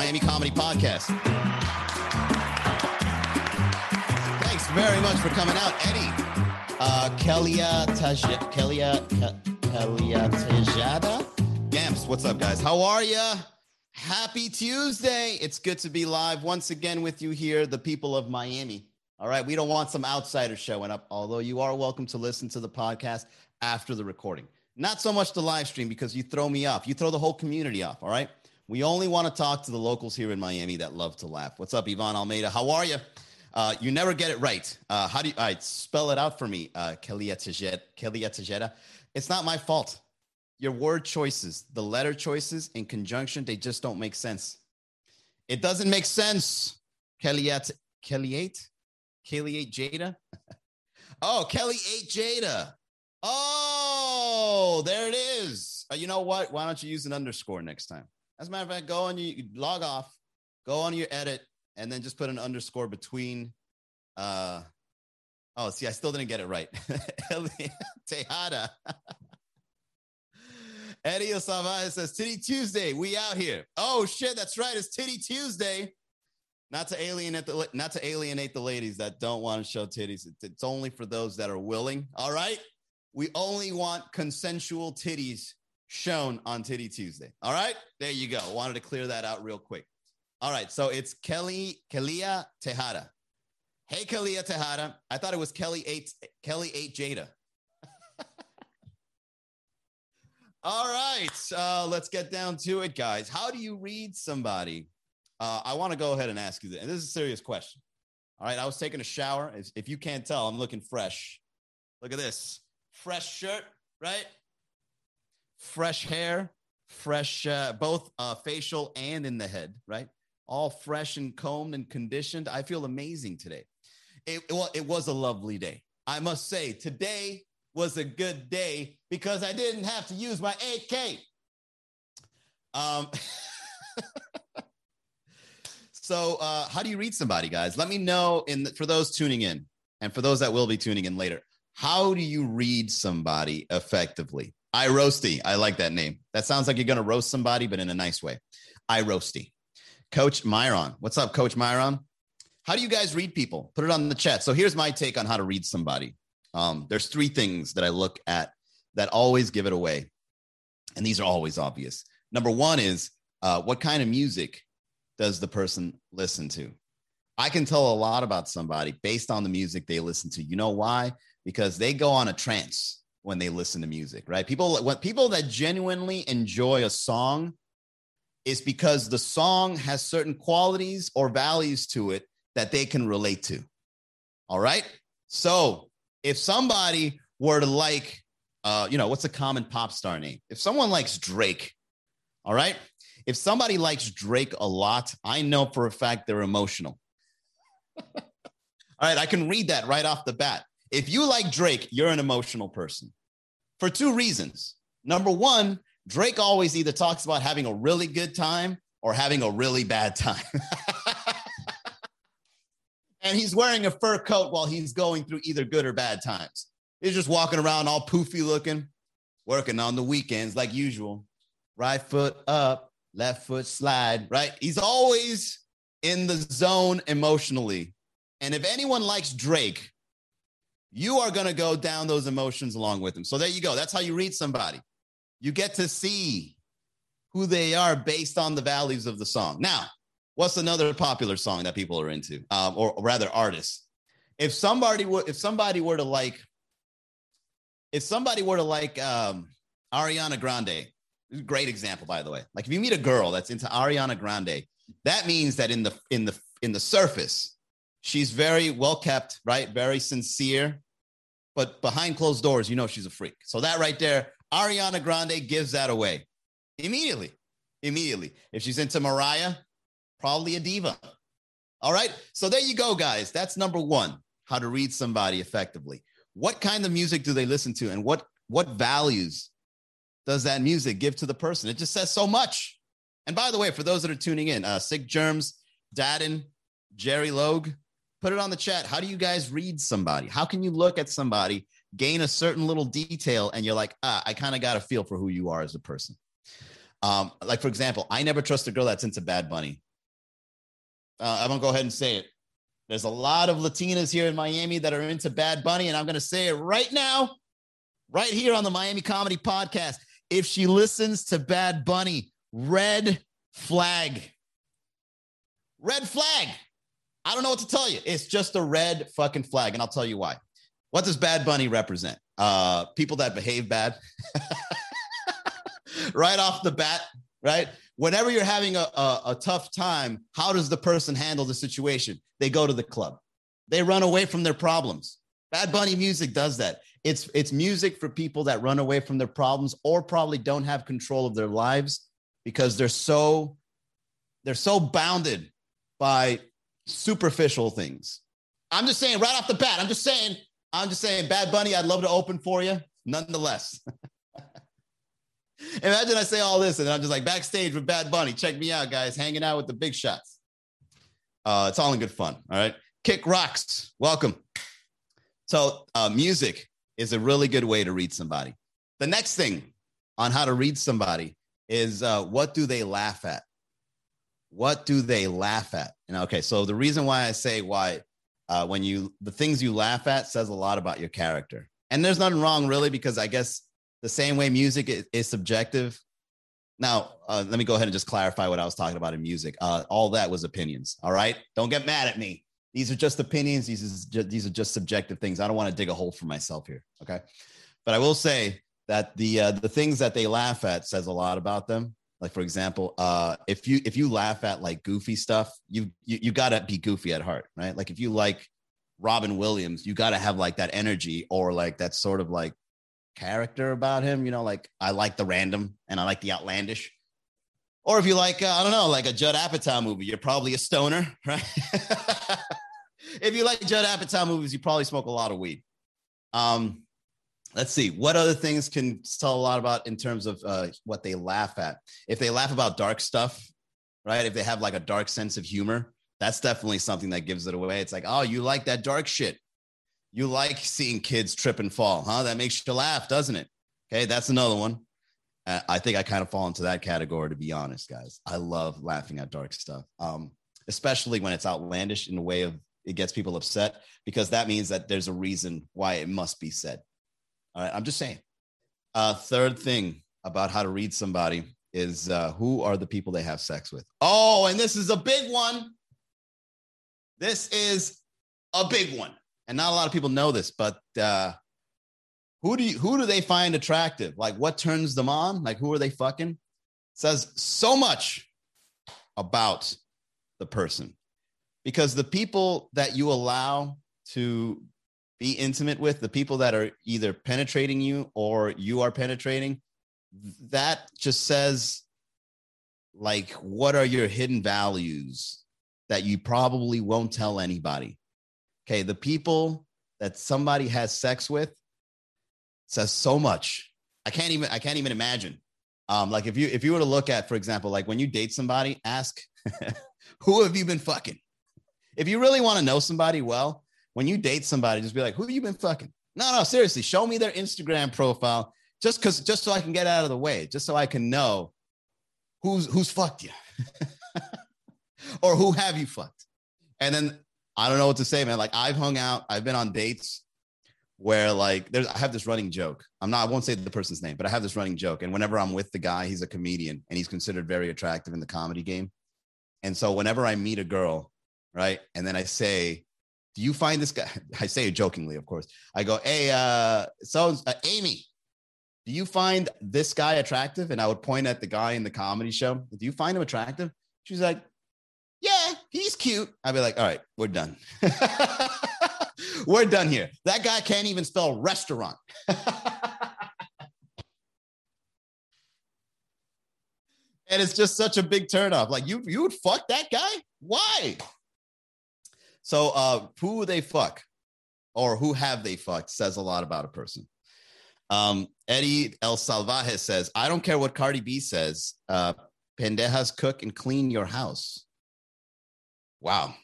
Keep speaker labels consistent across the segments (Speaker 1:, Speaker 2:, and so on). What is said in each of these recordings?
Speaker 1: Miami Comedy Podcast. Thanks very much for coming out, Eddie. Uh, Kelia Taj- Kelia Kelia Tejada. Gamps, what's up, guys? How are ya? Happy Tuesday. It's good to be live once again with you here, the people of Miami. All right, we don't want some outsiders showing up, although you are welcome to listen to the podcast after the recording. Not so much the live stream because you throw me off. You throw the whole community off. All right. We only want to talk to the locals here in Miami that love to laugh. What's up, Ivan Almeida? How are you? Uh, you never get it right. Uh, how do you right, spell it out for me, uh, Tejeda? It's not my fault. Your word choices, the letter choices in conjunction, they just don't make sense. It doesn't make sense. Kellyat, Kellyate, Kellyate Jada. oh, Kelly ate Jada. Oh, there it is. Uh, you know what? Why don't you use an underscore next time? As a matter of fact, go on you log off, go on your edit, and then just put an underscore between. Uh, oh, see, I still didn't get it right. Tejada. Eddie Osava says, Titty Tuesday, we out here. Oh shit, that's right. It's Titty Tuesday. Not to alienate the not to alienate the ladies that don't want to show titties. It's only for those that are willing. All right. We only want consensual titties shown on Titty Tuesday. All right. There you go. Wanted to clear that out real quick. All right. So it's Kelly Kalia Tejada. Hey, Kalia Tejada. I thought it was Kelly eight Kelly eight Jada. All right, uh, let's get down to it, guys. How do you read somebody? Uh, I want to go ahead and ask you this. And this is a serious question. All right, I was taking a shower. If you can't tell, I'm looking fresh. Look at this fresh shirt, right? Fresh hair, fresh, uh, both uh, facial and in the head, right? All fresh and combed and conditioned. I feel amazing today. It, well, it was a lovely day. I must say, today was a good day because I didn't have to use my 8K. Um, so, uh, how do you read somebody, guys? Let me know. In the, for those tuning in, and for those that will be tuning in later, how do you read somebody effectively? I roasty. I like that name. That sounds like you're going to roast somebody, but in a nice way. I roasty. Coach Myron. What's up, Coach Myron? How do you guys read people? Put it on the chat. So here's my take on how to read somebody. Um, there's three things that I look at that always give it away. And these are always obvious. Number one is uh, what kind of music does the person listen to? I can tell a lot about somebody based on the music they listen to. You know why? Because they go on a trance when they listen to music, right? People, what people that genuinely enjoy a song is because the song has certain qualities or values to it that they can relate to. All right. So if somebody were to like, uh, you know, what's a common pop star name? If someone likes Drake, all right, if somebody likes Drake a lot, I know for a fact they're emotional. all right, I can read that right off the bat. If you like Drake, you're an emotional person for two reasons. Number one, Drake always either talks about having a really good time or having a really bad time. and he's wearing a fur coat while he's going through either good or bad times. He's just walking around all poofy looking, working on the weekends like usual. Right foot up, left foot slide, right? He's always in the zone emotionally. And if anyone likes Drake, you are going to go down those emotions along with them. So there you go. That's how you read somebody. You get to see who they are based on the values of the song. Now, what's another popular song that people are into, um, or, rather artists? If somebody were, if somebody were to like, if somebody were to like um, Ariana Grande, great example by the way. Like if you meet a girl that's into Ariana Grande, that means that in the in the in the surface, she's very well kept, right? Very sincere, but behind closed doors, you know she's a freak. So that right there, Ariana Grande gives that away immediately. Immediately. If she's into Mariah, probably a diva. All right. So there you go, guys. That's number one how to read somebody effectively. What kind of music do they listen to? And what, what values does that music give to the person? It just says so much. And by the way, for those that are tuning in, uh, Sick Germs, Dadden, Jerry Logue, put it on the chat. How do you guys read somebody? How can you look at somebody, gain a certain little detail, and you're like, ah, I kind of got a feel for who you are as a person? Um, like, for example, I never trust a girl that's into Bad Bunny Uh, I'm gonna go ahead and say it. There's a lot of Latinas here in Miami that are into Bad Bunny, and I'm gonna say it right now, right here on the Miami Comedy Podcast. If she listens to Bad Bunny, red flag. Red flag. I don't know what to tell you. It's just a red fucking flag, and I'll tell you why. What does Bad Bunny represent? Uh, people that behave bad. right off the bat, right? Whenever you're having a, a, a tough time, how does the person handle the situation? They go to the club. They run away from their problems. Bad Bunny music does that. It's it's music for people that run away from their problems or probably don't have control of their lives because they're so they're so bounded by superficial things. I'm just saying right off the bat. I'm just saying. I'm just saying. Bad Bunny, I'd love to open for you. Nonetheless. Imagine I say all this and I'm just like backstage with Bad Bunny. Check me out, guys. Hanging out with the big shots. Uh, it's all in good fun. All right. Kick rocks. Welcome. So, uh, music is a really good way to read somebody. The next thing on how to read somebody is uh, what do they laugh at? What do they laugh at? And okay, so the reason why I say why uh, when you the things you laugh at says a lot about your character. And there's nothing wrong really because I guess the same way music is, is subjective. Now, uh, let me go ahead and just clarify what I was talking about in music. Uh, all that was opinions. All right, don't get mad at me. These are just opinions. These is just, these are just subjective things. I don't want to dig a hole for myself here. Okay, but I will say that the uh, the things that they laugh at says a lot about them. Like for example, uh, if you if you laugh at like goofy stuff, you you, you got to be goofy at heart, right? Like if you like Robin Williams, you got to have like that energy or like that sort of like character about him. You know, like I like the random and I like the outlandish. Or if you like, uh, I don't know, like a Judd Apatow movie, you're probably a stoner, right? if you like Judd Apatow movies, you probably smoke a lot of weed. Um, let's see, what other things can tell a lot about in terms of uh, what they laugh at? If they laugh about dark stuff, right? If they have like a dark sense of humor, that's definitely something that gives it away. It's like, oh, you like that dark shit. You like seeing kids trip and fall, huh? That makes you laugh, doesn't it? Okay, that's another one. Uh, I think I kind of fall into that category, to be honest, guys. I love laughing at dark stuff, um, especially when it's outlandish in a way of it gets people upset because that means that there's a reason why it must be said. All right, I'm just saying. Uh, third thing about how to read somebody is uh, who are the people they have sex with. Oh, and this is a big one. This is a big one and not a lot of people know this, but uh, who do you, who do they find attractive? Like what turns them on? Like who are they fucking? It says so much about the person because the people that you allow to be intimate with, the people that are either penetrating you or you are penetrating, that just says like what are your hidden values that you probably won't tell anybody Okay, the people that somebody has sex with says so much. I can't even I can't even imagine. Um, like if you if you were to look at, for example, like when you date somebody, ask who have you been fucking? If you really want to know somebody well, when you date somebody, just be like, who you been fucking? No, no, seriously, show me their Instagram profile just because just so I can get out of the way, just so I can know who's who's fucked you. or who have you fucked? And then I don't know what to say, man. Like I've hung out, I've been on dates where like there's I have this running joke. I'm not I won't say the person's name, but I have this running joke. And whenever I'm with the guy, he's a comedian and he's considered very attractive in the comedy game. And so whenever I meet a girl, right, and then I say, "Do you find this guy?" I say it jokingly, of course. I go, "Hey, uh, so uh, Amy, do you find this guy attractive?" And I would point at the guy in the comedy show. Do you find him attractive? She's like, yeah, he's cute. I'd be like, all right, we're done. we're done here. That guy can't even spell restaurant. and it's just such a big turnoff. Like you, you would fuck that guy? Why? So, uh, who they fuck, or who have they fucked, says a lot about a person. Um, Eddie El Salvaje says, "I don't care what Cardi B says. Uh, pendejas cook and clean your house." Wow.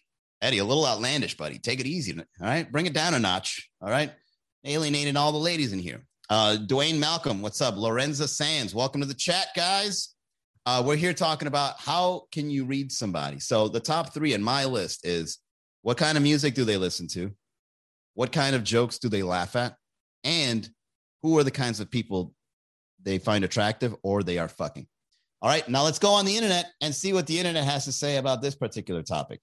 Speaker 1: Eddie, a little outlandish, buddy. Take it easy. All right. Bring it down a notch. All right. Alienating all the ladies in here. Uh, Dwayne Malcolm, what's up? Lorenza Sands, welcome to the chat, guys. Uh, we're here talking about how can you read somebody. So the top three in my list is what kind of music do they listen to? What kind of jokes do they laugh at? And who are the kinds of people they find attractive or they are fucking? All right, now let's go on the internet and see what the internet has to say about this particular topic.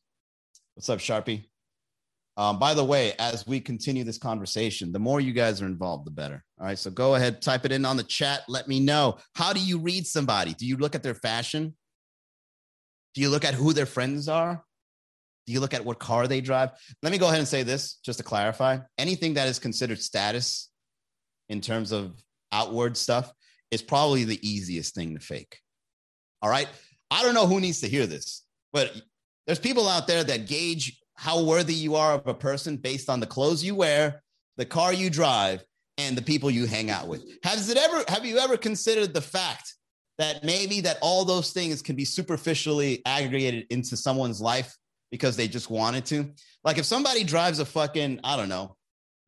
Speaker 1: What's up, Sharpie? Um, by the way, as we continue this conversation, the more you guys are involved, the better. All right. So go ahead, type it in on the chat. Let me know. How do you read somebody? Do you look at their fashion? Do you look at who their friends are? Do you look at what car they drive? Let me go ahead and say this just to clarify anything that is considered status in terms of outward stuff is probably the easiest thing to fake. All right. I don't know who needs to hear this, but there's people out there that gauge how worthy you are of a person based on the clothes you wear, the car you drive, and the people you hang out with. Has it ever have you ever considered the fact that maybe that all those things can be superficially aggregated into someone's life because they just wanted to? Like if somebody drives a fucking, I don't know,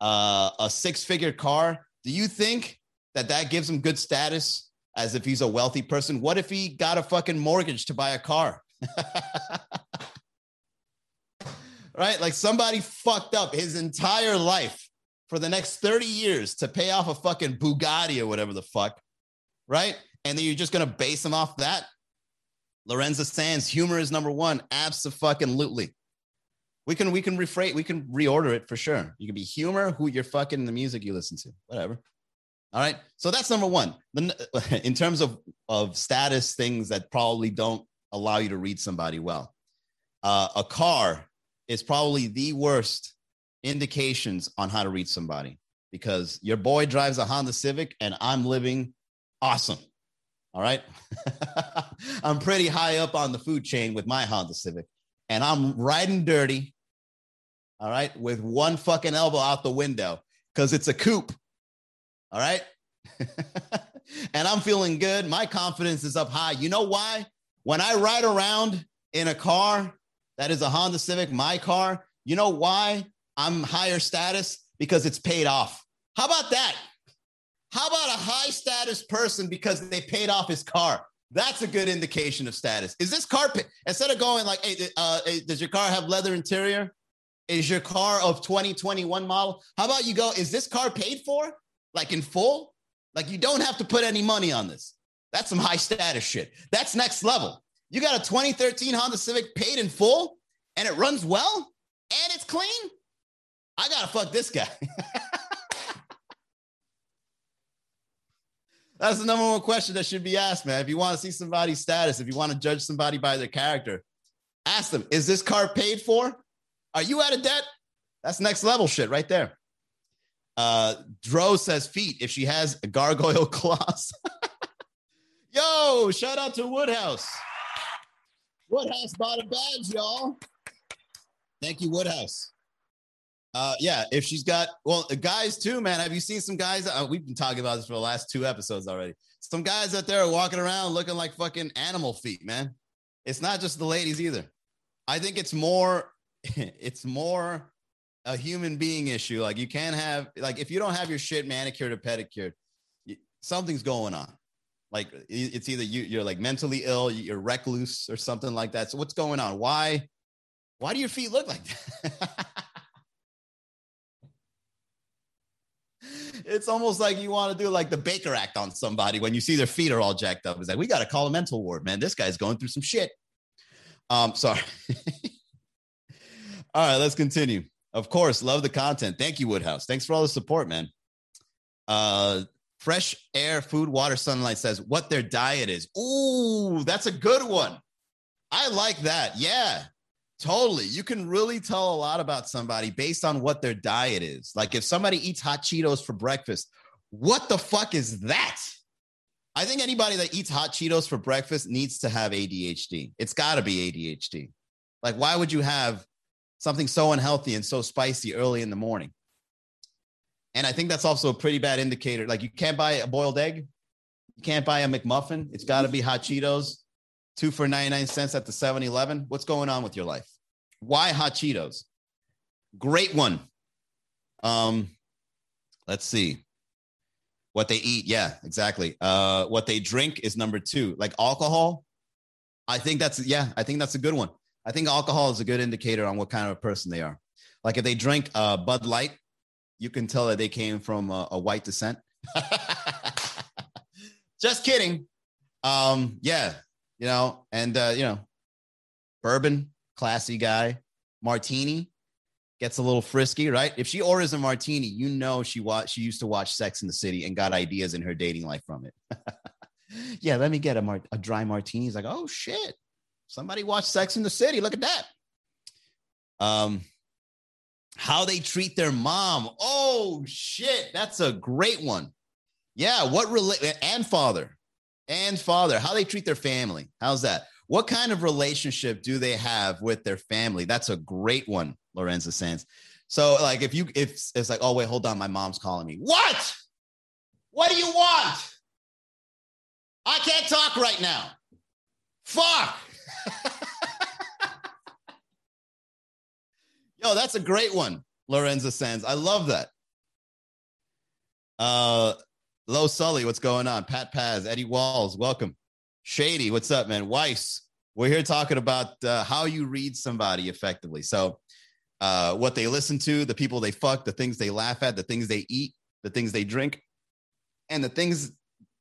Speaker 1: uh, a six-figure car, do you think that that gives him good status as if he's a wealthy person? What if he got a fucking mortgage to buy a car? right? Like somebody fucked up his entire life for the next 30 years to pay off a fucking Bugatti or whatever the fuck, right? And then you're just gonna base him off that. Lorenza Sands, humor is number one. Absolutely. We can we can rephrase, we can reorder it for sure. You can be humor, who you're fucking, the music you listen to, whatever. All right. So that's number one. In terms of, of status things that probably don't allow you to read somebody well. Uh, a car is probably the worst indications on how to read somebody because your boy drives a Honda Civic and I'm living awesome. All right. I'm pretty high up on the food chain with my Honda Civic and I'm riding dirty. All right. With one fucking elbow out the window because it's a coupe. All right. and I'm feeling good. My confidence is up high. You know why? When I ride around in a car that is a Honda Civic, my car. You know why I'm higher status? Because it's paid off. How about that? How about a high status person because they paid off his car? That's a good indication of status. Is this carpet? instead of going like, hey, uh, hey, does your car have leather interior? Is your car of 2021 model? How about you go, is this car paid for? Like in full? Like you don't have to put any money on this. That's some high status shit. That's next level. You got a 2013 Honda Civic paid in full and it runs well and it's clean. I gotta fuck this guy. That's the number one question that should be asked, man. If you want to see somebody's status, if you want to judge somebody by their character, ask them, is this car paid for? Are you out of debt? That's next level shit right there. Uh, Dro says feet if she has gargoyle claws. Yo, shout out to Woodhouse. Woodhouse bought a badge, y'all. Thank you, Woodhouse. Uh, yeah, if she's got well, guys too, man. Have you seen some guys? Uh, we've been talking about this for the last two episodes already. Some guys out there are walking around looking like fucking animal feet, man. It's not just the ladies either. I think it's more, it's more a human being issue. Like you can't have like if you don't have your shit manicured or pedicured, something's going on. Like it's either you, you're like mentally ill, you're recluse or something like that. So what's going on? Why? Why do your feet look like that? it's almost like you want to do like the Baker Act on somebody when you see their feet are all jacked up. It's like we got to call a mental ward, man. This guy's going through some shit. Um, sorry. all right, let's continue. Of course, love the content. Thank you, Woodhouse. Thanks for all the support, man. Uh, Fresh Air Food Water Sunlight says what their diet is. Ooh, that's a good one. I like that. Yeah, totally. You can really tell a lot about somebody based on what their diet is. Like if somebody eats hot Cheetos for breakfast, what the fuck is that? I think anybody that eats hot Cheetos for breakfast needs to have ADHD. It's got to be ADHD. Like, why would you have something so unhealthy and so spicy early in the morning? And I think that's also a pretty bad indicator. Like you can't buy a boiled egg, you can't buy a McMuffin. It's got to be hot Cheetos, two for 99 cents at the 7 Eleven. What's going on with your life? Why hot Cheetos? Great one. Um, let's see. What they eat, yeah, exactly. Uh, what they drink is number two. Like alcohol, I think that's yeah, I think that's a good one. I think alcohol is a good indicator on what kind of a person they are. Like if they drink uh, Bud Light, you can tell that they came from a, a white descent. Just kidding. Um, yeah, you know, and uh, you know, bourbon, classy guy, martini gets a little frisky, right? If she orders a martini, you know she watch she used to watch Sex in the City and got ideas in her dating life from it. yeah, let me get a, mar- a dry martini. He's like, oh shit, somebody watched Sex in the City. Look at that. Um, how they treat their mom. Oh shit, that's a great one. Yeah, what relate and father and father, how they treat their family. How's that? What kind of relationship do they have with their family? That's a great one, Lorenzo Sands. So, like, if you if it's like, oh wait, hold on, my mom's calling me. What? What do you want? I can't talk right now. Fuck. Yo, that's a great one, Lorenzo Sands. I love that. Uh, Low Sully, what's going on? Pat Paz, Eddie Walls, welcome. Shady, what's up, man? Weiss, we're here talking about uh, how you read somebody effectively. So, uh, what they listen to, the people they fuck, the things they laugh at, the things they eat, the things they drink, and the things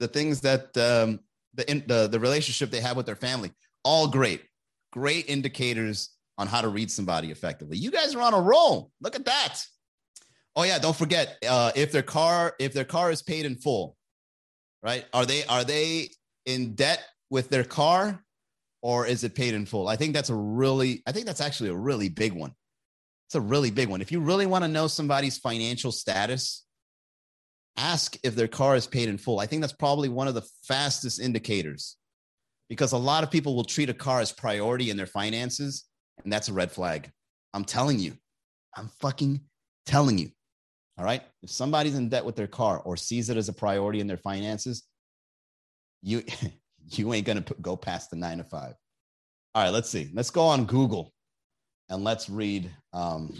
Speaker 1: the things that um, the, in, the the relationship they have with their family. All great, great indicators on how to read somebody effectively. You guys are on a roll. Look at that. Oh yeah, don't forget uh, if their car if their car is paid in full, right? Are they are they in debt with their car, or is it paid in full? I think that's a really I think that's actually a really big one. It's a really big one. If you really want to know somebody's financial status, ask if their car is paid in full. I think that's probably one of the fastest indicators because a lot of people will treat a car as priority in their finances, and that's a red flag. I'm telling you, I'm fucking telling you. All right. If somebody's in debt with their car or sees it as a priority in their finances, you you ain't gonna go past the nine to five. All right, let's see. Let's go on Google and let's read um,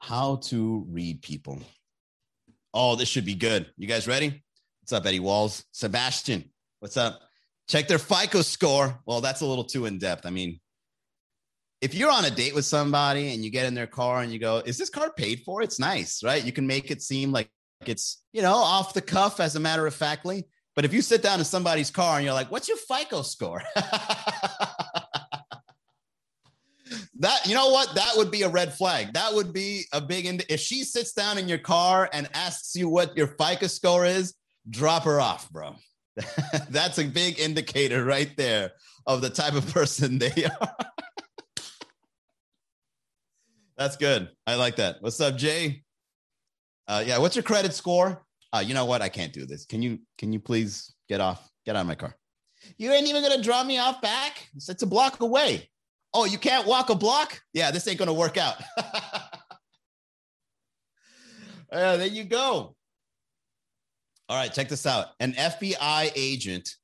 Speaker 1: how to read people. Oh, this should be good. You guys ready? What's up, Eddie Walls? Sebastian, what's up? Check their FICO score. Well, that's a little too in depth. I mean, if you're on a date with somebody and you get in their car and you go, "Is this car paid for?" It's nice, right? You can make it seem like it's you know off the cuff, as a matter of factly. But if you sit down in somebody's car and you're like, "What's your FICO score?" that you know what that would be a red flag that would be a big ind- if she sits down in your car and asks you what your fico score is drop her off bro that's a big indicator right there of the type of person they are that's good. I like that. What's up, Jay? Uh, yeah, what's your credit score? Uh, you know what? I can't do this. Can you can you please get off? Get out of my car. You ain't even gonna draw me off back. It's, it's a block away. Oh, you can't walk a block? Yeah, this ain't gonna work out. uh, there you go. All right, check this out. An FBI agent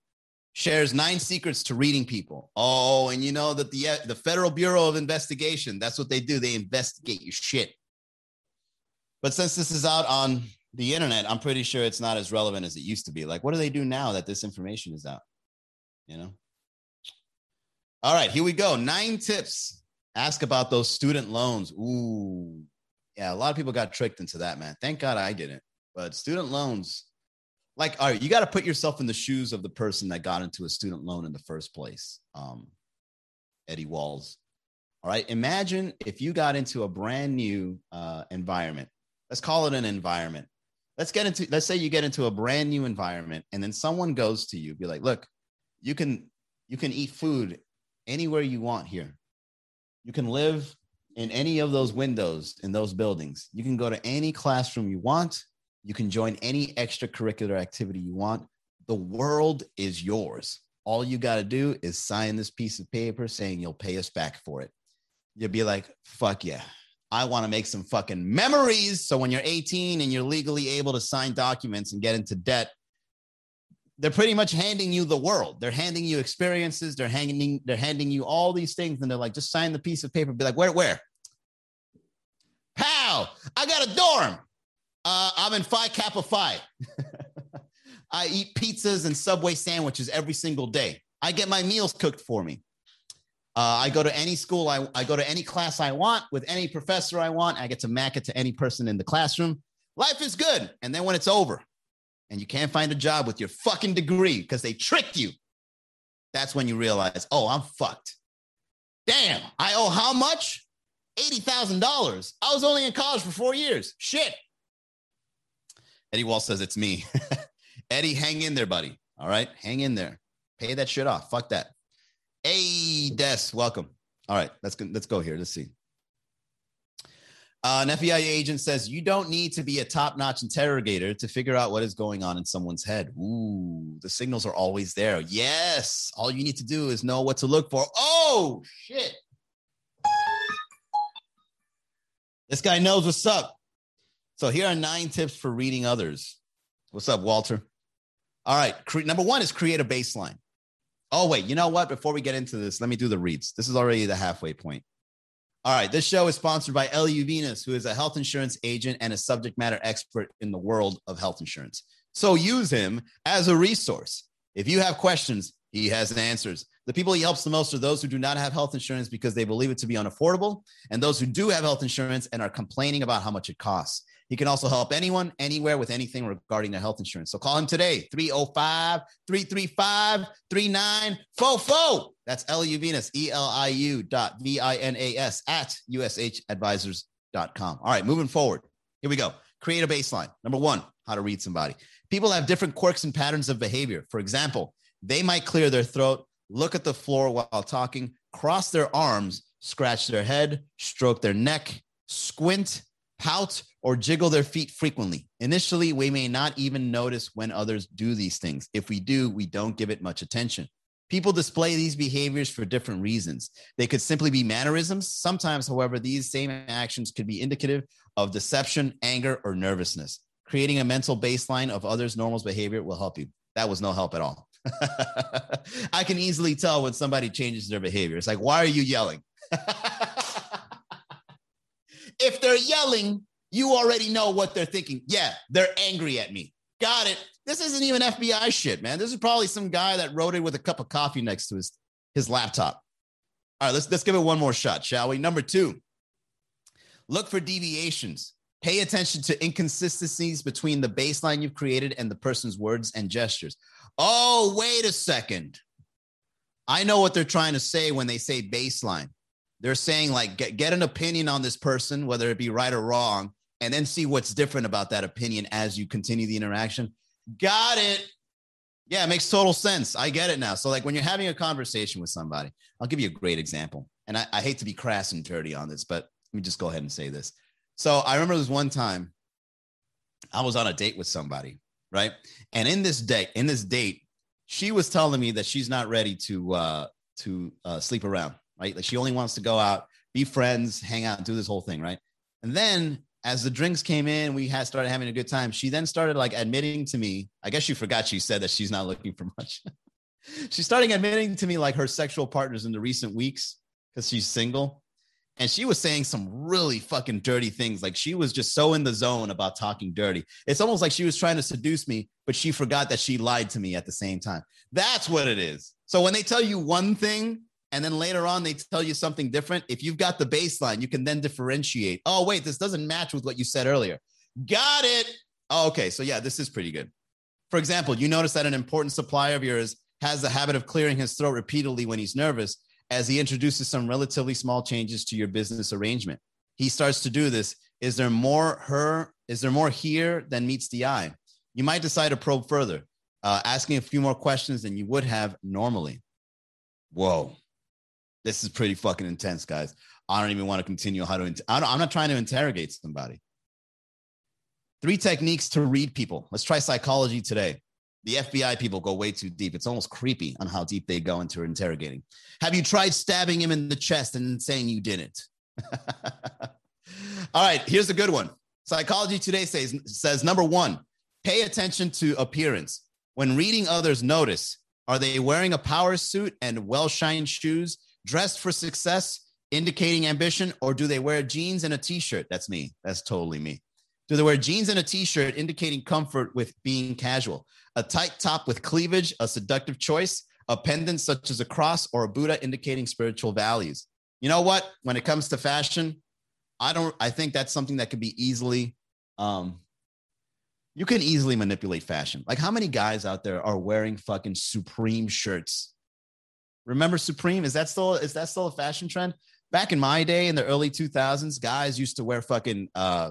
Speaker 1: shares nine secrets to reading people. Oh, and you know that the uh, the Federal Bureau of Investigation, that's what they do. They investigate your shit. But since this is out on the internet, I'm pretty sure it's not as relevant as it used to be. Like, what do they do now that this information is out? You know? All right, here we go. Nine tips. Ask about those student loans. Ooh, yeah, a lot of people got tricked into that, man. Thank God I didn't. But student loans, like all right you got to put yourself in the shoes of the person that got into a student loan in the first place um, eddie walls. All right imagine if you got into a brand new uh, environment. Let's call it an environment. Let's get into let's say you get into a brand new environment and then someone goes to you be like look you can you can eat food anywhere you want here. You can live in any of those windows in those buildings. You can go to any classroom you want you can join any extracurricular activity you want. The world is yours. All you got to do is sign this piece of paper saying you'll pay us back for it. You'll be like, fuck yeah. I want to make some fucking memories. So when you're 18 and you're legally able to sign documents and get into debt, they're pretty much handing you the world. They're handing you experiences. They're handing they're handing you all these things, and they're like, just sign the piece of paper. Be like, where, where? Pow! I got a dorm. Uh, I'm in Phi Kappa Phi. I eat pizzas and Subway sandwiches every single day. I get my meals cooked for me. Uh, I go to any school, I, I go to any class I want with any professor I want. I get to mac it to any person in the classroom. Life is good. And then when it's over and you can't find a job with your fucking degree because they tricked you, that's when you realize, oh, I'm fucked. Damn, I owe how much? $80,000. I was only in college for four years. Shit. Eddie Wall says it's me. Eddie, hang in there, buddy. All right, hang in there. Pay that shit off. Fuck that. Hey, Des, welcome. All right, let's go, let's go here. Let's see. Uh, an FBI agent says you don't need to be a top-notch interrogator to figure out what is going on in someone's head. Ooh, the signals are always there. Yes, all you need to do is know what to look for. Oh shit! This guy knows what's up. So here are nine tips for reading others. What's up, Walter? All right, cre- number one is create a baseline. Oh wait, you know what? Before we get into this, let me do the reads. This is already the halfway point. All right, this show is sponsored by Eliu Vinas, who is a health insurance agent and a subject matter expert in the world of health insurance. So use him as a resource. If you have questions, he has answers. The people he helps the most are those who do not have health insurance because they believe it to be unaffordable, and those who do have health insurance and are complaining about how much it costs. He can also help anyone, anywhere with anything regarding their health insurance. So call him today, 305 335 3944. That's Eliu Vinas, E L I U dot V I N A S at USHadvisors.com. All right, moving forward. Here we go. Create a baseline. Number one, how to read somebody. People have different quirks and patterns of behavior. For example, they might clear their throat, look at the floor while talking, cross their arms, scratch their head, stroke their neck, squint, pout, or jiggle their feet frequently. Initially, we may not even notice when others do these things. If we do, we don't give it much attention. People display these behaviors for different reasons. They could simply be mannerisms. Sometimes, however, these same actions could be indicative of deception, anger, or nervousness. Creating a mental baseline of others' normal behavior will help you. That was no help at all. I can easily tell when somebody changes their behavior. It's like, why are you yelling? if they're yelling, you already know what they're thinking. Yeah, they're angry at me. Got it. This isn't even FBI shit, man. This is probably some guy that wrote it with a cup of coffee next to his, his laptop. All right, let's, let's give it one more shot, shall we? Number two, look for deviations. Pay attention to inconsistencies between the baseline you've created and the person's words and gestures. Oh, wait a second. I know what they're trying to say when they say baseline. They're saying, like, get, get an opinion on this person, whether it be right or wrong, and then see what's different about that opinion as you continue the interaction. Got it. Yeah, it makes total sense. I get it now. So, like, when you're having a conversation with somebody, I'll give you a great example. And I, I hate to be crass and dirty on this, but let me just go ahead and say this. So, I remember this one time I was on a date with somebody, right? And in this date, in this date, she was telling me that she's not ready to uh, to uh, sleep around, right? Like she only wants to go out, be friends, hang out, do this whole thing, right? And then as the drinks came in, we had started having a good time. She then started like admitting to me. I guess she forgot she said that she's not looking for much. she's starting admitting to me like her sexual partners in the recent weeks because she's single. And she was saying some really fucking dirty things. Like she was just so in the zone about talking dirty. It's almost like she was trying to seduce me, but she forgot that she lied to me at the same time. That's what it is. So when they tell you one thing and then later on they tell you something different, if you've got the baseline, you can then differentiate. Oh, wait, this doesn't match with what you said earlier. Got it. Oh, okay. So yeah, this is pretty good. For example, you notice that an important supplier of yours has the habit of clearing his throat repeatedly when he's nervous as he introduces some relatively small changes to your business arrangement. He starts to do this. Is there more her? Is there more here than meets the eye? You might decide to probe further, uh, asking a few more questions than you would have normally. Whoa, this is pretty fucking intense, guys. I don't even want to continue how to. Inter- I'm not trying to interrogate somebody. Three techniques to read people. Let's try psychology today. The FBI people go way too deep. It's almost creepy on how deep they go into interrogating. Have you tried stabbing him in the chest and saying you didn't? All right, here's a good one. Psychology Today says, says number one, pay attention to appearance. When reading others, notice are they wearing a power suit and well shined shoes, dressed for success, indicating ambition, or do they wear jeans and a t shirt? That's me. That's totally me. Do they wear jeans and a t shirt, indicating comfort with being casual? A tight top with cleavage, a seductive choice. a pendant such as a cross or a Buddha indicating spiritual values. You know what? When it comes to fashion, I don't, I think that's something that could be easily, um, you can easily manipulate fashion. Like how many guys out there are wearing fucking Supreme shirts? Remember Supreme? Is that still, is that still a fashion trend? Back in my day in the early 2000s, guys used to wear fucking uh,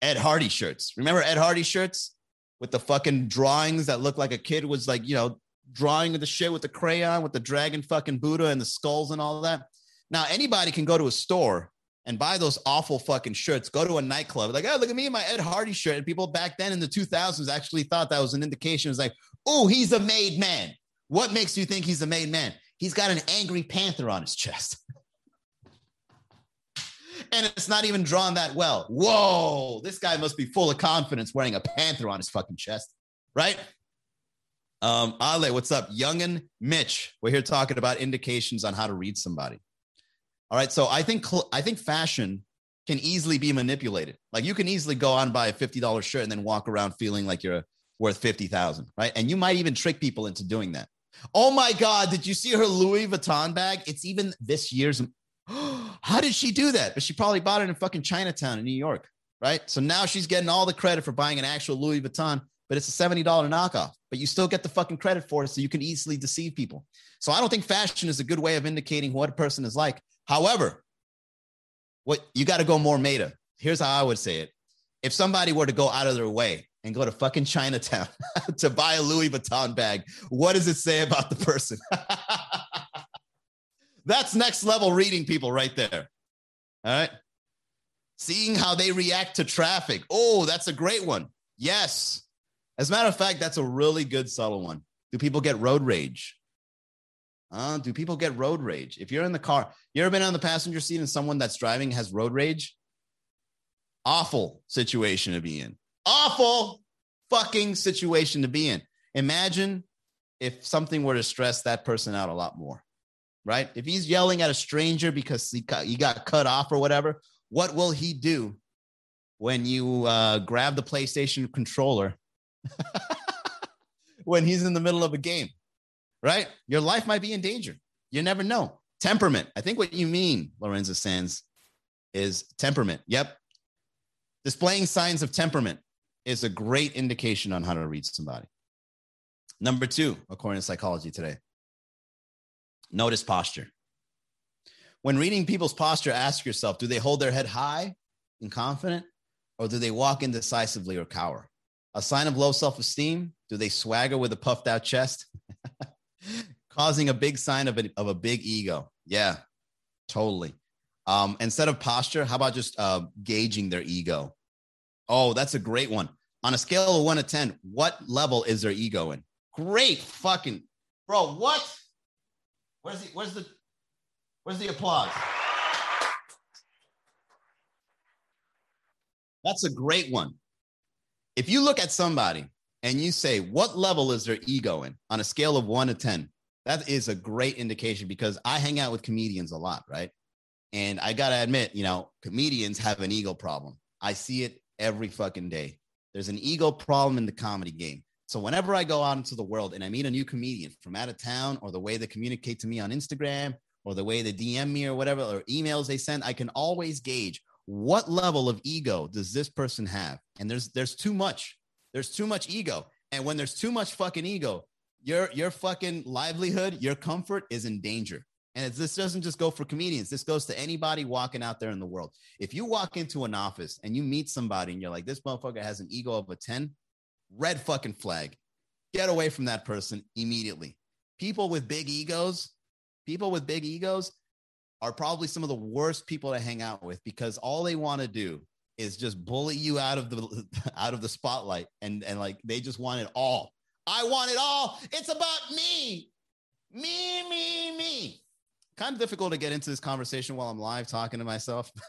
Speaker 1: Ed Hardy shirts. Remember Ed Hardy shirts with the fucking drawings that looked like a kid was like, you know, drawing the shit with the crayon with the dragon fucking Buddha and the skulls and all that. Now, anybody can go to a store and buy those awful fucking shirts, go to a nightclub, like, oh, look at me in my Ed Hardy shirt. And people back then in the 2000s actually thought that was an indication. It was like, oh, he's a made man. What makes you think he's a made man? He's got an angry panther on his chest. and it's not even drawn that well. Whoa, this guy must be full of confidence wearing a panther on his fucking chest, right? Um, Ale, what's up? Youngin Mitch. We're here talking about indications on how to read somebody. All right, so I think cl- I think fashion can easily be manipulated. Like you can easily go on buy a fifty dollars shirt and then walk around feeling like you're worth fifty thousand, right? And you might even trick people into doing that. Oh my God! Did you see her Louis Vuitton bag? It's even this year's How did she do that? But she probably bought it in fucking Chinatown in New York, right? So now she's getting all the credit for buying an actual Louis Vuitton, but it's a $70 knockoff. But you still get the fucking credit for it, so you can easily deceive people. So I don't think fashion is a good way of indicating what a person is like. However, what you got to go more meta. Here's how I would say it. If somebody were to go out of their way and go to fucking Chinatown to buy a Louis Vuitton bag, what does it say about the person? That's next level reading people right there. All right. Seeing how they react to traffic. Oh, that's a great one. Yes. As a matter of fact, that's a really good subtle one. Do people get road rage? Uh, do people get road rage? If you're in the car, you ever been on the passenger seat and someone that's driving has road rage? Awful situation to be in. Awful fucking situation to be in. Imagine if something were to stress that person out a lot more right? If he's yelling at a stranger because he got, he got cut off or whatever, what will he do when you uh, grab the PlayStation controller when he's in the middle of a game, right? Your life might be in danger. You never know. Temperament. I think what you mean, Lorenzo Sands, is temperament. Yep. Displaying signs of temperament is a great indication on how to read somebody. Number two, according to psychology today, Notice posture. When reading people's posture, ask yourself do they hold their head high and confident, or do they walk indecisively or cower? A sign of low self esteem? Do they swagger with a puffed out chest? Causing a big sign of a, of a big ego. Yeah, totally. Um, instead of posture, how about just uh, gauging their ego? Oh, that's a great one. On a scale of one to 10, what level is their ego in? Great fucking, bro, what? Where's the where's the where's the applause? That's a great one. If you look at somebody and you say, what level is their ego in on a scale of one to 10? That is a great indication because I hang out with comedians a lot, right? And I got to admit, you know, comedians have an ego problem. I see it every fucking day. There's an ego problem in the comedy game. So whenever I go out into the world and I meet a new comedian from out of town, or the way they communicate to me on Instagram, or the way they DM me, or whatever, or emails they send, I can always gauge what level of ego does this person have. And there's there's too much. There's too much ego. And when there's too much fucking ego, your your fucking livelihood, your comfort is in danger. And this doesn't just go for comedians. This goes to anybody walking out there in the world. If you walk into an office and you meet somebody and you're like, this motherfucker has an ego of a 10, red fucking flag. Get away from that person immediately. People with big egos, people with big egos are probably some of the worst people to hang out with because all they want to do is just bully you out of the out of the spotlight and and like they just want it all. I want it all. It's about me. Me, me, me. Kind of difficult to get into this conversation while I'm live talking to myself.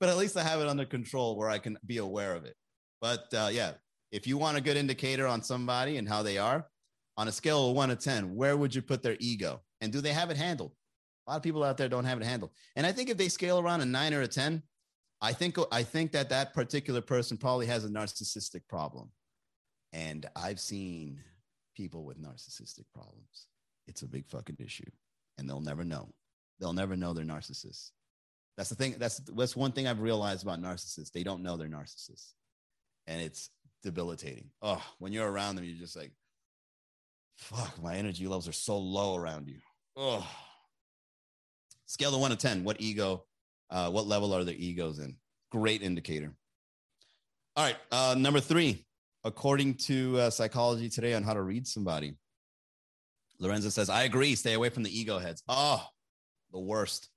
Speaker 1: but at least I have it under control where I can be aware of it. But uh, yeah, if you want a good indicator on somebody and how they are, on a scale of one to 10, where would you put their ego? And do they have it handled? A lot of people out there don't have it handled. And I think if they scale around a nine or a 10, I think, I think that that particular person probably has a narcissistic problem. And I've seen people with narcissistic problems. It's a big fucking issue, and they'll never know. They'll never know they're narcissists. That's the thing. That's that's one thing I've realized about narcissists. They don't know they're narcissists, and it's debilitating. Oh, when you're around them, you're just like, fuck, my energy levels are so low around you. Oh. Scale of one to 10, what ego, uh, what level are their egos in? Great indicator. All right. Uh, number three, according to uh, Psychology Today on how to read somebody, Lorenzo says, I agree. Stay away from the ego heads. Oh, the worst.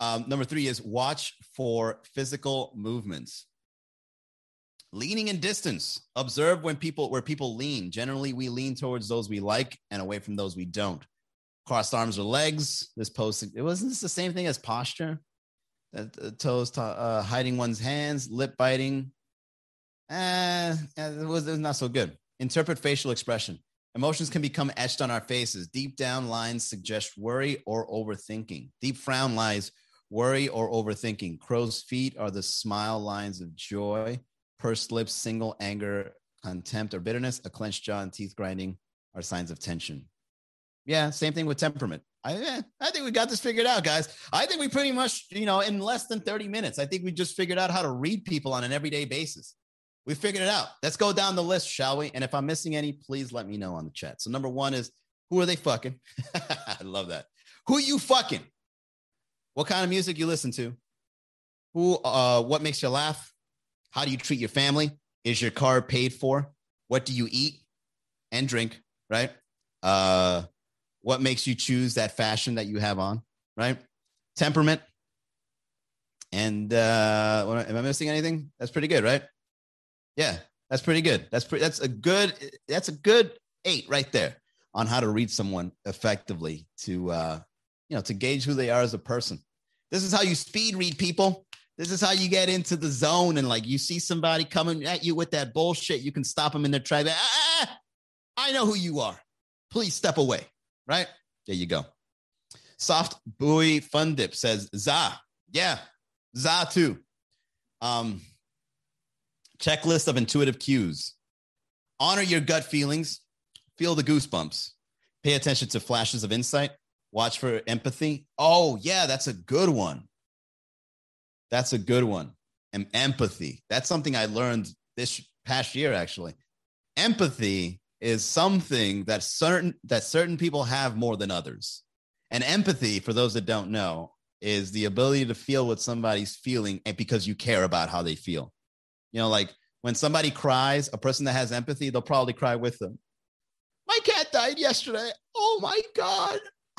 Speaker 1: Um, number three is watch for physical movements. Leaning in distance. Observe when people where people lean. Generally, we lean towards those we like and away from those we don't. Crossed arms or legs. This pose. It wasn't this the same thing as posture. Uh, toes to, uh, hiding one's hands, lip biting. Eh, it was, it was not so good. Interpret facial expression. Emotions can become etched on our faces. Deep down lines suggest worry or overthinking. Deep frown lies worry or overthinking. Crow's feet are the smile lines of joy. Pursed lips, single anger, contempt, or bitterness. A clenched jaw and teeth grinding are signs of tension. Yeah, same thing with temperament. I, I think we got this figured out, guys. I think we pretty much, you know, in less than 30 minutes, I think we just figured out how to read people on an everyday basis. We figured it out. Let's go down the list, shall we? And if I'm missing any, please let me know on the chat. So number one is who are they fucking? I love that. Who you fucking? What kind of music you listen to? Who? Uh, what makes you laugh? How do you treat your family? Is your car paid for? What do you eat and drink? Right? Uh, what makes you choose that fashion that you have on? Right? Temperament. And uh, am I missing anything? That's pretty good, right? Yeah, that's pretty good. That's pretty. That's a good. That's a good eight right there on how to read someone effectively to uh, you know to gauge who they are as a person. This is how you speed read people. This is how you get into the zone and like you see somebody coming at you with that bullshit. You can stop them in their tracks. Ah, ah, ah, I know who you are. Please step away. Right there, you go. Soft buoy fun dip says za. Yeah, za too. Um, Checklist of intuitive cues. Honor your gut feelings. Feel the goosebumps. Pay attention to flashes of insight. Watch for empathy. Oh, yeah, that's a good one. That's a good one. And empathy. That's something I learned this past year, actually. Empathy is something that certain that certain people have more than others. And empathy, for those that don't know, is the ability to feel what somebody's feeling because you care about how they feel. You know, like when somebody cries, a person that has empathy, they'll probably cry with them. My cat died yesterday. Oh my God.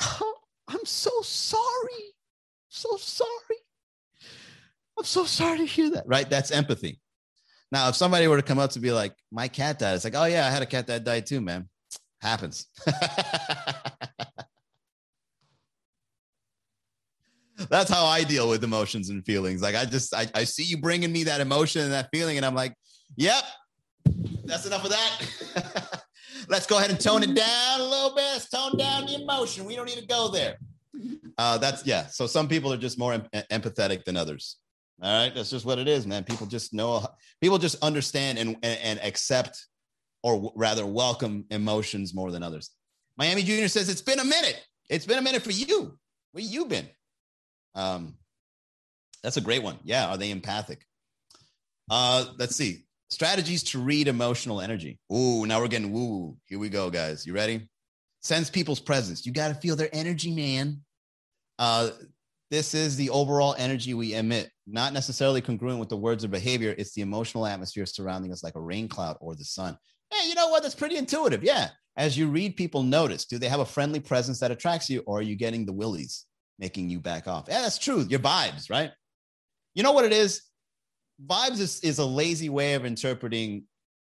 Speaker 1: I'm so sorry. So sorry. I'm so sorry to hear that. Right? That's empathy. Now, if somebody were to come up to be like, my cat died, it's like, oh yeah, I had a cat that died too, man. Happens. that's how I deal with emotions and feelings. Like I just I, I see you bringing me that emotion and that feeling, and I'm like, yep, that's enough of that. Let's go ahead and tone it down a little bit. Let's tone down the emotion. We don't need to go there. Uh, that's yeah. So some people are just more em- empathetic than others. All right, that's just what it is, man. People just know. People just understand and and, and accept, or w- rather, welcome emotions more than others. Miami Junior says it's been a minute. It's been a minute for you. Where you been? Um, that's a great one. Yeah. Are they empathic? Uh, let's see. Strategies to read emotional energy. Ooh, now we're getting woo. Here we go, guys. You ready? Sense people's presence. You got to feel their energy, man. Uh, this is the overall energy we emit, not necessarily congruent with the words or behavior. It's the emotional atmosphere surrounding us, like a rain cloud or the sun. Hey, you know what? That's pretty intuitive. Yeah. As you read people, notice do they have a friendly presence that attracts you, or are you getting the willies? Making you back off. Yeah, that's true. Your vibes, right? You know what it is? Vibes is, is a lazy way of interpreting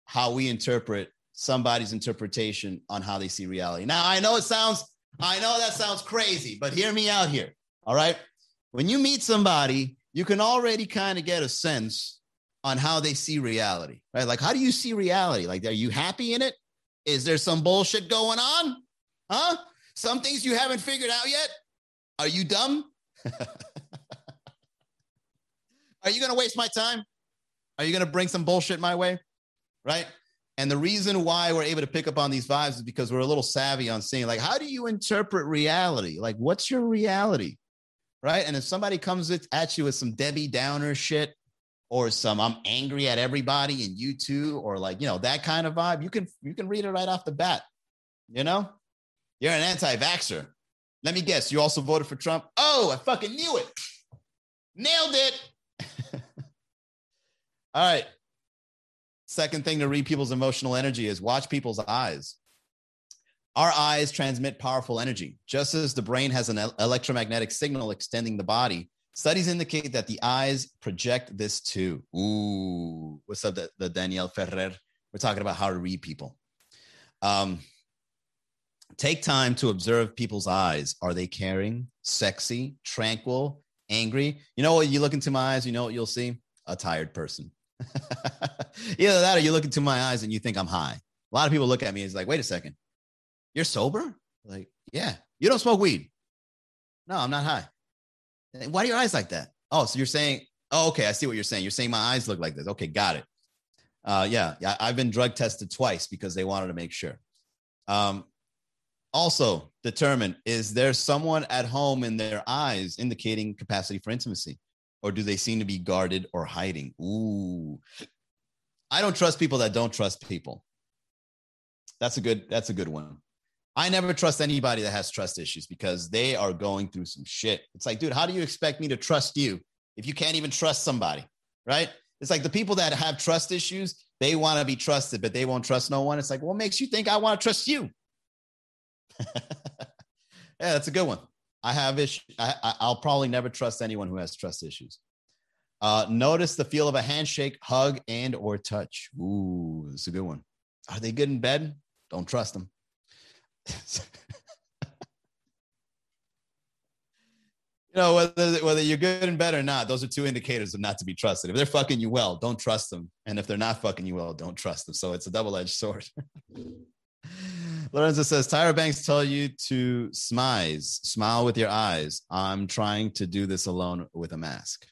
Speaker 1: how we interpret somebody's interpretation on how they see reality. Now, I know it sounds, I know that sounds crazy, but hear me out here. All right. When you meet somebody, you can already kind of get a sense on how they see reality, right? Like, how do you see reality? Like, are you happy in it? Is there some bullshit going on? Huh? Some things you haven't figured out yet? Are you dumb? Are you going to waste my time? Are you going to bring some bullshit my way? Right? And the reason why we're able to pick up on these vibes is because we're a little savvy on seeing, like, how do you interpret reality? Like, what's your reality? Right. And if somebody comes at you with some Debbie Downer shit or some I'm angry at everybody and you too, or like, you know, that kind of vibe, you can you can read it right off the bat. You know, you're an anti-vaxxer. Let me guess, you also voted for Trump? Oh, I fucking knew it. Nailed it. All right. Second thing to read people's emotional energy is watch people's eyes. Our eyes transmit powerful energy. Just as the brain has an electromagnetic signal extending the body, studies indicate that the eyes project this too. Ooh, what's up, the, the Danielle Ferrer? We're talking about how to read people. Um, take time to observe people's eyes. Are they caring, sexy, tranquil, angry? You know what? You look into my eyes, you know what you'll see? A tired person. Either that or you look into my eyes and you think I'm high. A lot of people look at me and it's like, wait a second, you're sober? Like, yeah, you don't smoke weed. No, I'm not high. Why are your eyes like that? Oh, so you're saying, oh, okay, I see what you're saying. You're saying my eyes look like this. Okay, got it. Uh, yeah, yeah, I've been drug tested twice because they wanted to make sure. Um, also, determine is there someone at home in their eyes indicating capacity for intimacy? or do they seem to be guarded or hiding? Ooh. I don't trust people that don't trust people. That's a good that's a good one. I never trust anybody that has trust issues because they are going through some shit. It's like, dude, how do you expect me to trust you if you can't even trust somebody? Right? It's like the people that have trust issues, they want to be trusted, but they won't trust no one. It's like, what makes you think I want to trust you? yeah, that's a good one. I have issues. I, will probably never trust anyone who has trust issues. Uh, notice the feel of a handshake, hug, and or touch. Ooh, that's a good one. Are they good in bed? Don't trust them. you know whether whether you're good in bed or not. Those are two indicators of not to be trusted. If they're fucking you well, don't trust them, and if they're not fucking you well, don't trust them. So it's a double edged sword. Lorenzo says Tyra Banks tell you to smize, smile with your eyes. I'm trying to do this alone with a mask.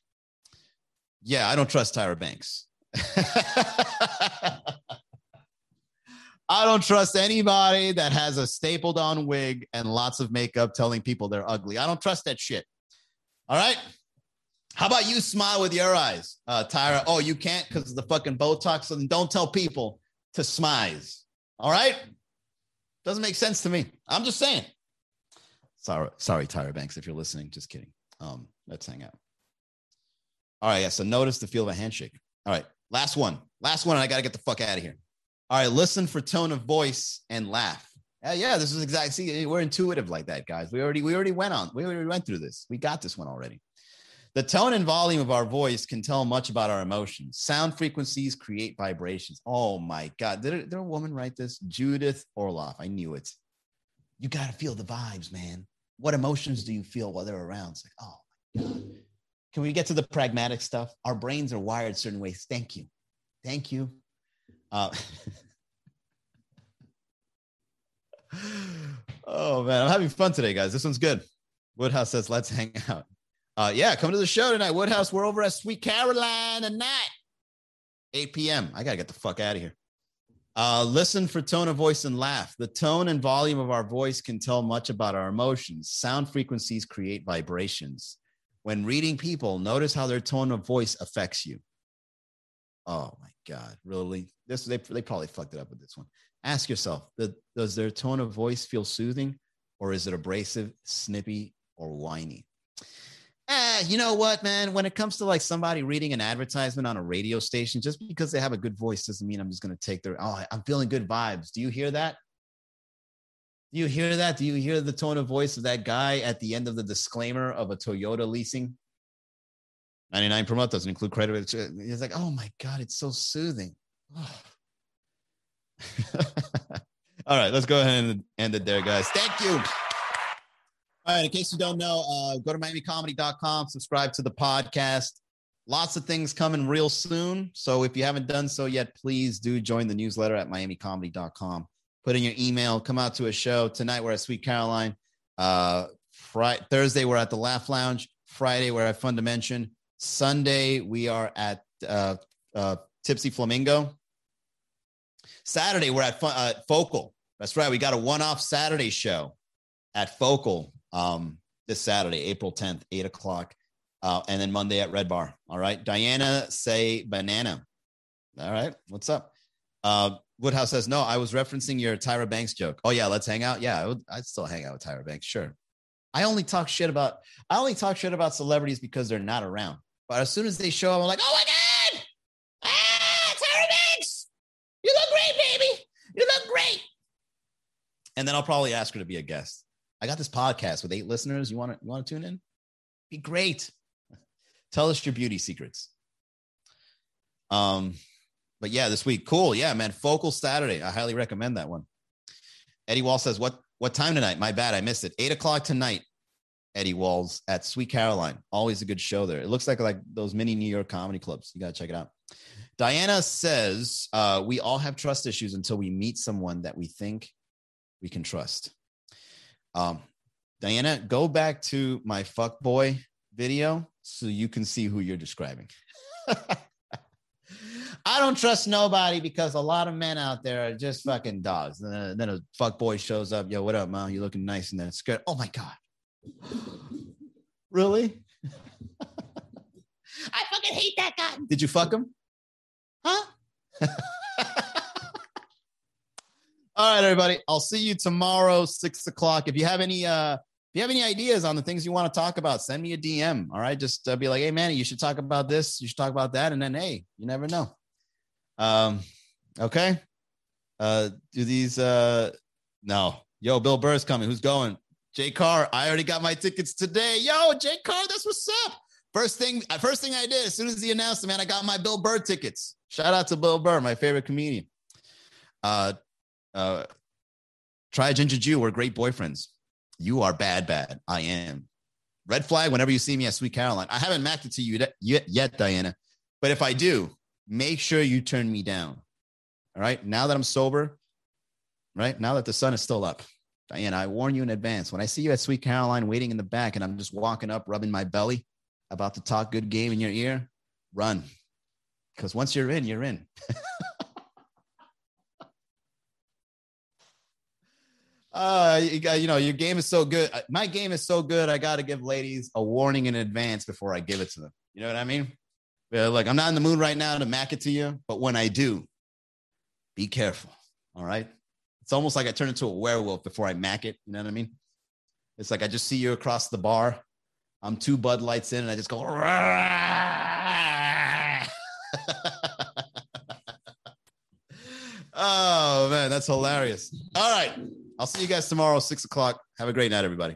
Speaker 1: Yeah, I don't trust Tyra Banks. I don't trust anybody that has a stapled on wig and lots of makeup telling people they're ugly. I don't trust that shit. All right. How about you smile with your eyes, uh, Tyra? Oh, you can't because of the fucking Botox. Then don't tell people to smize. All right. Doesn't make sense to me. I'm just saying. Sorry, sorry, Tyra Banks, if you're listening. Just kidding. Um, let's hang out. All right, yeah. So notice the feel of a handshake. All right, last one. Last one, and I got to get the fuck out of here. All right, listen for tone of voice and laugh. Yeah, yeah, this is exactly. See, we're intuitive like that, guys. We already we already went on. We already went through this. We got this one already. The tone and volume of our voice can tell much about our emotions. Sound frequencies create vibrations. Oh my God. Did, did a woman write this? Judith Orloff. I knew it. You got to feel the vibes, man. What emotions do you feel while they're around? It's like, oh my God. Can we get to the pragmatic stuff? Our brains are wired certain ways. Thank you. Thank you. Uh, oh man, I'm having fun today, guys. This one's good. Woodhouse says, let's hang out. Uh, yeah, come to the show tonight, Woodhouse. We're over at Sweet Caroline tonight, 8 p.m. I gotta get the fuck out of here. Uh, listen for tone of voice and laugh. The tone and volume of our voice can tell much about our emotions. Sound frequencies create vibrations. When reading people, notice how their tone of voice affects you. Oh my God, really? This they, they probably fucked it up with this one. Ask yourself, does their tone of voice feel soothing or is it abrasive, snippy, or whiny? Eh, you know what, man? When it comes to like somebody reading an advertisement on a radio station, just because they have a good voice doesn't mean I'm just going to take their, oh, I'm feeling good vibes. Do you hear that? Do you hear that? Do you hear the tone of voice of that guy at the end of the disclaimer of a Toyota leasing? 99 per month doesn't include credit. It's like, oh my God, it's so soothing. All right, let's go ahead and end it there, guys. Thank you. All right. In case you don't know, uh, go to miamicomedy.com, subscribe to the podcast. Lots of things coming real soon. So if you haven't done so yet, please do join the newsletter at miamicomedy.com. Put in your email, come out to a show. Tonight we're at Sweet Caroline. Uh, Friday, Thursday we're at the Laugh Lounge. Friday we're at Fun Dimension. Sunday we are at uh, uh, Tipsy Flamingo. Saturday, we're at uh, Focal. That's right. We got a one off Saturday show at Focal um, this Saturday, April 10th, 8 o'clock. Uh, and then Monday at Red Bar. All right. Diana say banana. All right. What's up? Uh, Woodhouse says, no, I was referencing your Tyra Banks joke. Oh, yeah. Let's hang out. Yeah. I would, I'd still hang out with Tyra Banks. Sure. I only talk shit about, I only talk shit about celebrities because they're not around. But as soon as they show up, I'm like, oh my God. Ah, Tyra Banks. You look great, baby. You look great. And then I'll probably ask her to be a guest. I got this podcast with eight listeners. You want to, you want to tune in? Be great. Tell us your beauty secrets. Um, but yeah, this week, cool. Yeah, man. Focal Saturday. I highly recommend that one. Eddie Wall says, "What what time tonight? My bad, I missed it. Eight o'clock tonight." Eddie Walls at Sweet Caroline. Always a good show there. It looks like like those mini New York comedy clubs. You gotta check it out. Diana says, uh, "We all have trust issues until we meet someone that we think we can trust." Um, Diana, go back to my fuck boy video so you can see who you're describing. I don't trust nobody because a lot of men out there are just fucking dogs. And then a fuck boy shows up. Yo, what up, man? You looking nice and then it's good. Oh my God. really? I fucking hate that guy. Did you fuck him? Huh? All right, everybody. I'll see you tomorrow, six o'clock. If you have any uh if you have any ideas on the things you want to talk about, send me a DM. All right. Just uh, be like, hey, man, you should talk about this. You should talk about that. And then, hey, you never know. Um, okay. Uh, do these, uh, no. Yo, Bill Burr's coming. Who's going? Jay Carr. I already got my tickets today. Yo, Jay Carr, that's what's up. First thing, uh, first thing I did as soon as he announced it, man, I got my Bill Burr tickets. Shout out to Bill Burr, my favorite comedian. Uh, uh, try Ginger Jew. We're great boyfriends. You are bad, bad. I am. Red flag whenever you see me at Sweet Caroline. I haven't macked it to you yet, yet, Diana. But if I do, make sure you turn me down. All right. Now that I'm sober, right? Now that the sun is still up, Diana, I warn you in advance. When I see you at Sweet Caroline waiting in the back and I'm just walking up, rubbing my belly, about to talk good game in your ear, run. Because once you're in, you're in. uh you, got, you know your game is so good. Uh, my game is so good i got to give ladies a warning in advance before i give it to them. You know what i mean? Like i'm not in the mood right now to mac it to you but when i do be careful all right? It's almost like i turn into a werewolf before i mac it you know what i mean? It's like i just see you across the bar i'm two bud lights in and i just go oh man that's hilarious. All right I'll see you guys tomorrow, six o'clock. Have a great night, everybody.